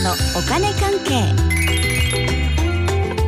トのお金関係。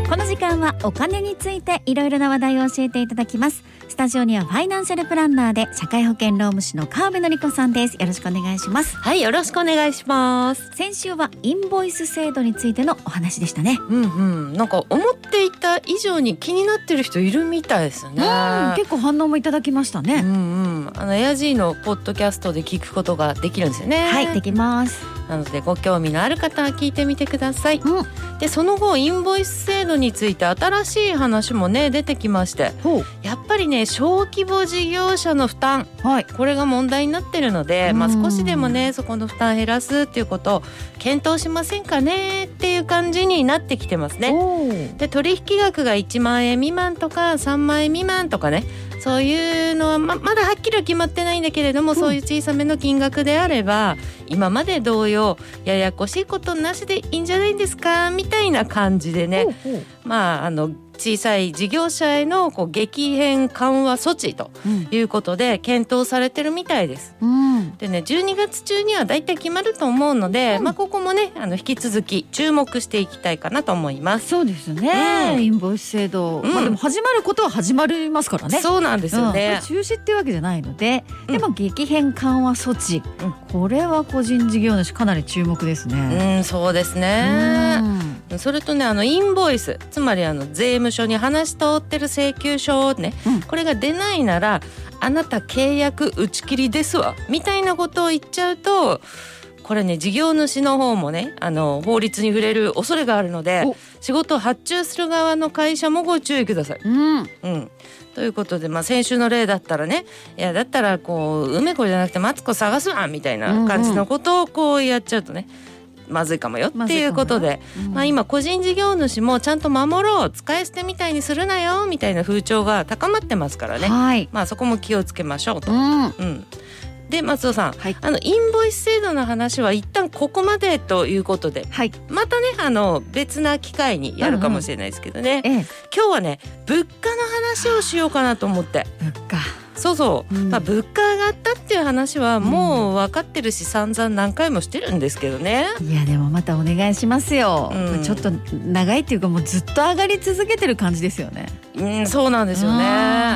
この時間はお金についていろいろな話題を教えていただきます。スタジオにはファイナンシャルプランナーで社会保険労務士の川辺典子さんです。よろしくお願いします。はいよろしくお願いします。先週はインボイス制度についてのお話でしたね。うんうん。なんか思っていた以上に気になってる人いるみたいですね。うん結構反応もいただきましたね、うんうん。あのエアジーのポッドキャストで聞くことができるんですよね。はいできますなのでご興味のある方は聞いてみてください、うん。でその後インボイス制度について新しい話もね出てきましてほやっぱりね小規模事業者の負担。うはい。これが問題になってるので、まあ、うん少しでもねそこの負担減らすっていうことを検討しませんかねっていう感じになってきてますね。で取引額が1万円未満とか3万円未満とかねそういうのはままだはっきりは決まってないんだけれども、そういう小さめの金額であれば今まで同様ややこしいことなしでいいんじゃないですかみたいな感じでね、ほうほう。まああの小さい事業者へのこう激変緩和措置とうんいうことで検討されてるみたいです。うん。でね12月中にはだいたい決まると思うので、うん。まあここもねあの引き続き注目していきたいかなと思います。そうですね、うん。インボイス制度、うん。まあでも始まることは始まりますからね。そうなんですよね。れ。中止っていうわけじゃないので、うん。でも激変緩和措置、うんこれは個人事業主かなり注目ですね。うん、そうですね。うんそれとねあのインボイスつまりあの税務署に話し通ってる請求書ね、うん。これが出ないならあなた契約打ち切りですわみたいなことを言っちゃうとこれね事業主の方もねあの法律に触れる恐れがあるのでお。仕事を発注する側の会社もご注意ください。うん。うん、ということで、まあ、先週の例だったらねいやだったらこう梅子じゃなくてマツコ探すわみたいな感じのことをこうやっちゃうとねまずいかもよっていうことで、まあ、今個人事業主もちゃんと守ろう使い捨てみたいにするなよみたいな風潮が高まってますからね、はい、まあ、そこも気をつけましょうと。うん、うん、で松尾さんはい。あのインボイス制度の話は一旦ここまでということではい、またねあの別な機会にやるかもしれないですけどね、ええ、今日はね物価の話をしようかなと思って。物価、そうそう、うん。まあ、物価上がったっていう話はもう分かってるし散々何回もしてるんですけどね。いやでもまたお願いしますよ、うん。ちょっと長いっていうかもうずっと上がり続けてる感じですよね。うん、そうなんですよね。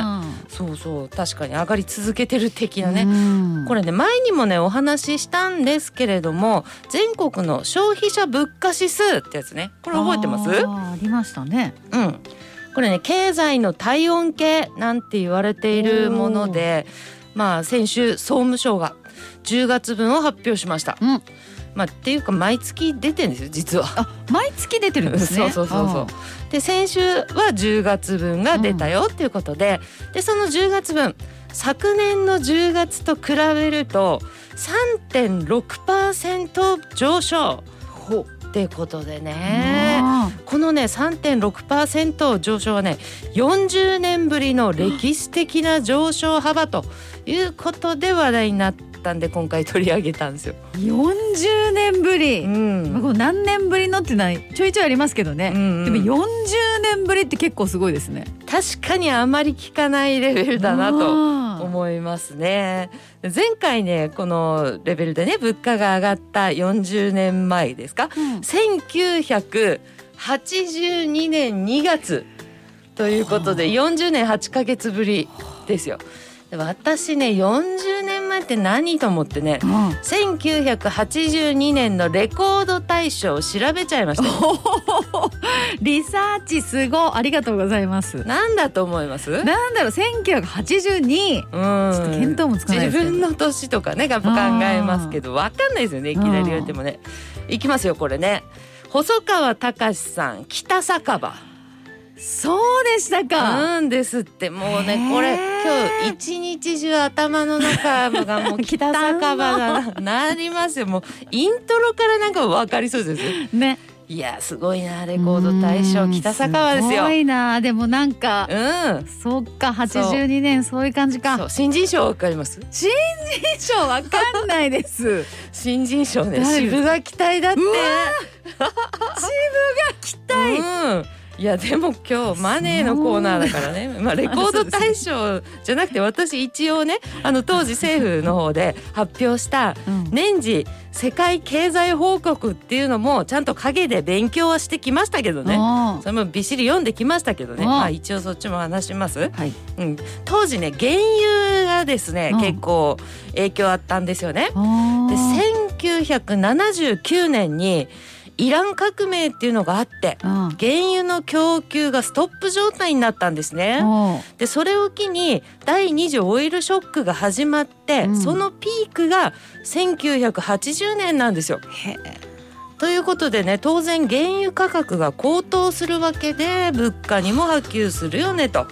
うん。そうそう。確かに上がり続けてる的なね。うん。これね前にもねお話ししたんですけれども全国の消費者物価指数ってやつね。これ覚えてます？ありましたね。うん、これね経済の体温計なんて言われているものでまあ先週総務省が10月分を発表しました。うんまあ、っていうか毎月出てんですよ実は。あ、毎月出てるんですね。そうそうそうそうで先週は10月分が出たよっていうことで,、でその10月分昨年の10月と比べると3.6%上昇ほっていうことでね。あこのね3.6%上昇はね40年ぶりの歴史的な上昇幅ということで話題になったんで今回取り上げたんですよ。ー40年ぶり。うんまあ、こう何年ぶりのってのはちょいちょいありますけどね、うんうんでも40年ぶりって結構すごいですね。確かにあまり聞かないレベルだなとと思いますね。前回ねこのレベルでね物価が上がった40年前ですか？1982年2月ということで40年8ヶ月ぶりですよ。で私ね40年前って何と思ってね1982年のレコード大賞を調べちゃいました。よ。リサーチすごい。ありがとうございます。なんだと思います？なんだろう。1982うん。ちょっと見当もつかない自分の年とかねやっぱ考えますけどわかんないですよねいきなり言われてもね。いきますよこれね。細川隆さん北酒場そうでしたか。うんですって。もうねこれ今日一日中頭の中がもう北酒場だな なりますよ。もうイントロからなんかわかりそうです。よね。いやすごいなレコード大賞うん北酒場ですよ。すごいな。でもなんかうん。そっか82年そう。いう感じそかう新人賞わかります？新人賞わかんないです。新人賞ね渋が期待だって。渋が期待、うんいやでも今日マネーのコーナーだからね、まあレコード大賞じゃなくて私一応ねあの当時政府の方で発表した年次世界経済報告っていうのもちゃんと陰で勉強はしてきましたけどね。それもびっしり読んできましたけどね。まあ一応そっちも話します、はい。うん、当時ね原油がですね結構影響あったんですよね。で1979年にイラン革命っていうのがあって、うん、原油の供給がストップ状態になったんですね。でそれを機に第2次オイルショックが始まって、うん、そのピークが1980年なんですよ。ということでね当然原油価格が高騰するわけで物価にも波及するよねと。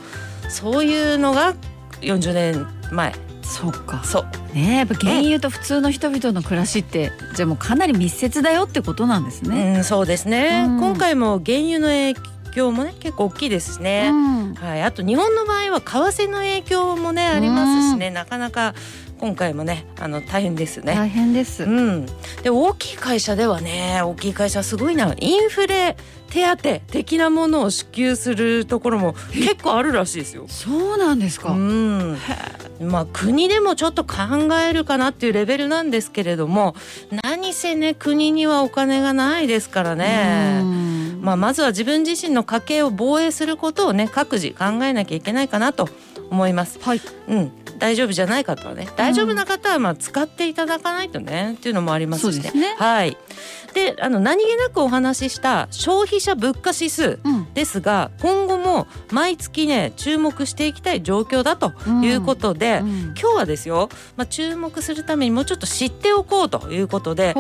そういうのが40年前そうか。そう。ねやっぱ原油と普通の人々の暮らしって、じゃあもうかなり密接だよってことなんですね。うん、そうですね、うん、今回も原油の影響もね結構大きいですしね、うん、はい、あと日本の場合は為替の影響もねありますしね、なかなか今回もねあの大変ですね。大変です、うん、で大きい会社ではね大きい会社すごいな。インフレ手当的なものを支給するところも結構あるらしいですよ。そうなんですか。うん。まあ国でもちょっと考えるかなっていうレベルなんですけれども、何せね国にはお金がないですからね。まあまずは自分自身の家計を防衛することをね各自考えなきゃいけないかなと思います。はい。うん。大丈夫じゃない方はね大丈夫な方はまあ使っていただかないとねっていうのもありますしね。ね。はい。であの何気なくお話しした消費者物価指数ですが、うん、今後も毎月ね注目していきたい状況だということで、うん。うん、今日はですよ、まあ、注目するためにもうちょっと知っておこうということで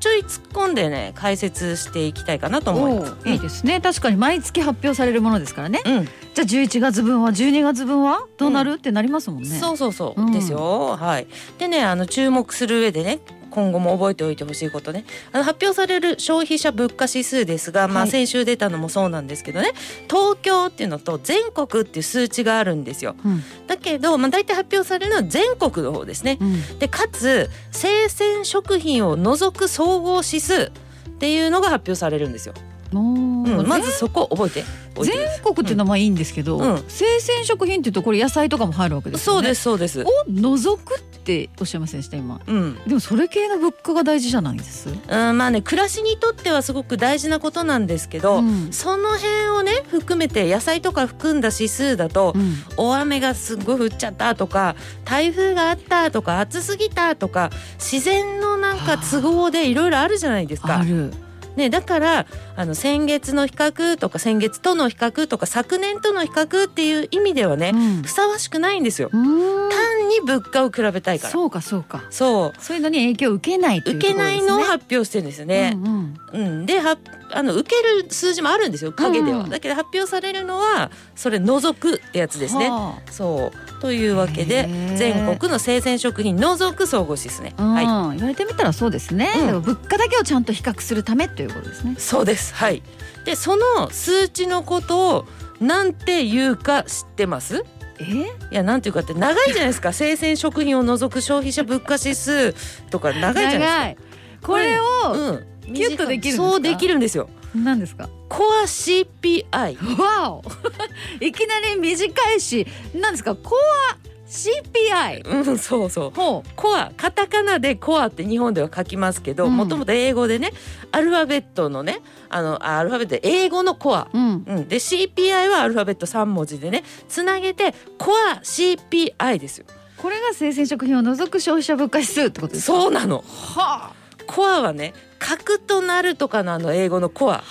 ちょい突っ込んでね解説していきたいかなと思います。いいですね、確かに毎月発表されるものですからね。うん、じゃあ11月分は12月分はどうなる、うん、ってなりますもんね。そうそうそうですよ。はい。でねあの注目する上でね今後も覚えておいてほしいことね。あの発表される消費者物価指数ですが、まあ、先週出たのもそうなんですけどね、はい、東京っていうのと全国っていう数値があるんですよ。うん、だけど、まあ、大体発表されるのは全国の方ですね。うん、でかつ生鮮食品を除く総合指数っていうのが発表されるんですよ。うん、まずそこ覚えて。全国っていうのはまあいいんですけど、うん、生鮮食品っていうとこれ野菜とかも入るわけですよね。そうですそうです。を除くっておっしゃいませんでした今、うん、でもそれ系の物価が大事じゃないです？うんまあね暮らしにとってはすごく大事なことなんですけど、うん、その辺をね含めて野菜とか含んだ指数だと、うん、大雨がすごい降っちゃったとか台風があったとか暑すぎたとか自然のなんか都合でいろいろあるじゃないですか。あるね、だからあの先月の比較とか先月との比較とか昨年との比較っていう意味ではね、うん、ふさわしくないんですよ。単に物価を比べたいから。そうかそうか。そうそういうのに影響を受けない、ね、受けないのを発表してるんですよね。うん、うんうん、ではあの受ける数字もあるんですよ影では、うん、だけど発表されるのはそれ除くってやつですね。はあ、そう。というわけで全国の生鮮食品除く総合指数ね。はい、言われてみたらそうですね、うん、物価だけをちゃんと比較するためということですね。そうです。はい。でその数値のことをなんて言うか知ってます？え？いやなんていうかって長いじゃないですか。生鮮食品を除く消費者物価指数とか長いじゃないですか。これを、うんキュッとできるそうできるんですよ。何ですか？コア CPI わお。いきなり短いし何ですか？コア CPI うんそうそう。コアカタカナでコアって日本では書きますけどもともと英語でねアルファベットのねあのアルファベットで英語のコア、うん、うん、で CPI はアルファベット3文字でねつなげてコア CPI ですよ。これが生鮮食品を除く消費者物価指数ってことですか？そうなの。はあ。コアはね核となるとかのあの英語のコア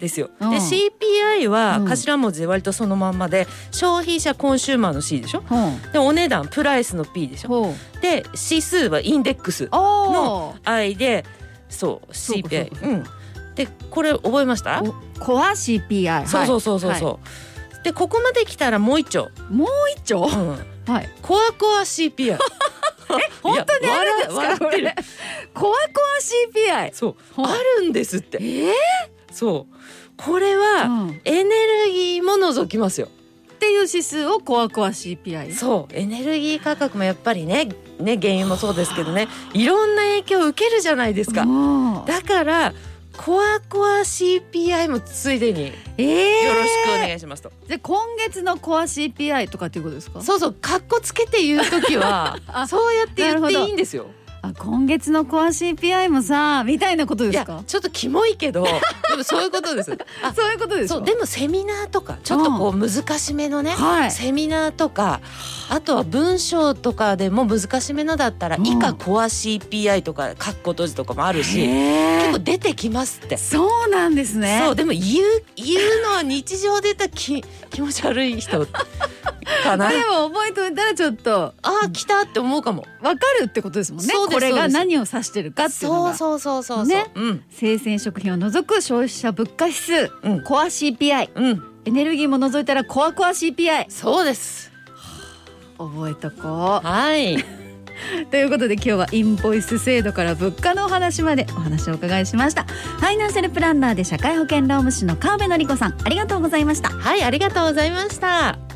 ですよ。はい、で CPI は頭文字で割とそのまんまで、消費者コンシューマーの C でしょ？でお値段プライスの P でしょ？で指数はインデックスの I でそう CPI。うん。でこれ覚えました？コア CPI。そうそうそうそうそう。はい、でここまで来たらもう一丁。もう一丁？うん、はい。コアコア CPI。え 本当にあるんですか？これコアコア CPI そう。あるんですって。えー、そう。これはエネルギーも除きますよ、っていう指数をコアコア CPI そう。エネルギー価格もやっぱりねね原油もそうですけどね。いろんな影響を受けるじゃないですか。だからコアコア CPI もついでによええろしくお願いしますと、じゃあ今月のコア CPI とかっていうことですか？そうそうカッコつけて言う時は あそうやって言っていいんですよあ今月のコア CPI もさみたいなことですか？ちょっとキモいけど でもそういうことです。あそういうことですかそうでもセミナーとかちょっとこう難しめのね、はい。セミナーとかあとは文章とかでも難しめのだったらうん。以下コア CPI とかカッコ閉じとかもあるし結構出てきますって。そうなんですね。そうでも言う言うのは日常でたらき気持ち悪い人かな。でも覚えておいたらちょっとああ来たって思うかも。わかるってことですもんね。これが何を指してるかっていうのがそうそうそうそう。ね。うん。生鮮食品を除く消費者物価指数。うん。コア CPI うん。エネルギーも除いたらコアコア CPI そうです。覚えとこはい。う ということで今日はインボイス制度から物価のお話までお話をお伺いしました。ファイナンシャルプランナーで社会保険労務士の川辺典子さんありがとうございました。はいありがとうございました。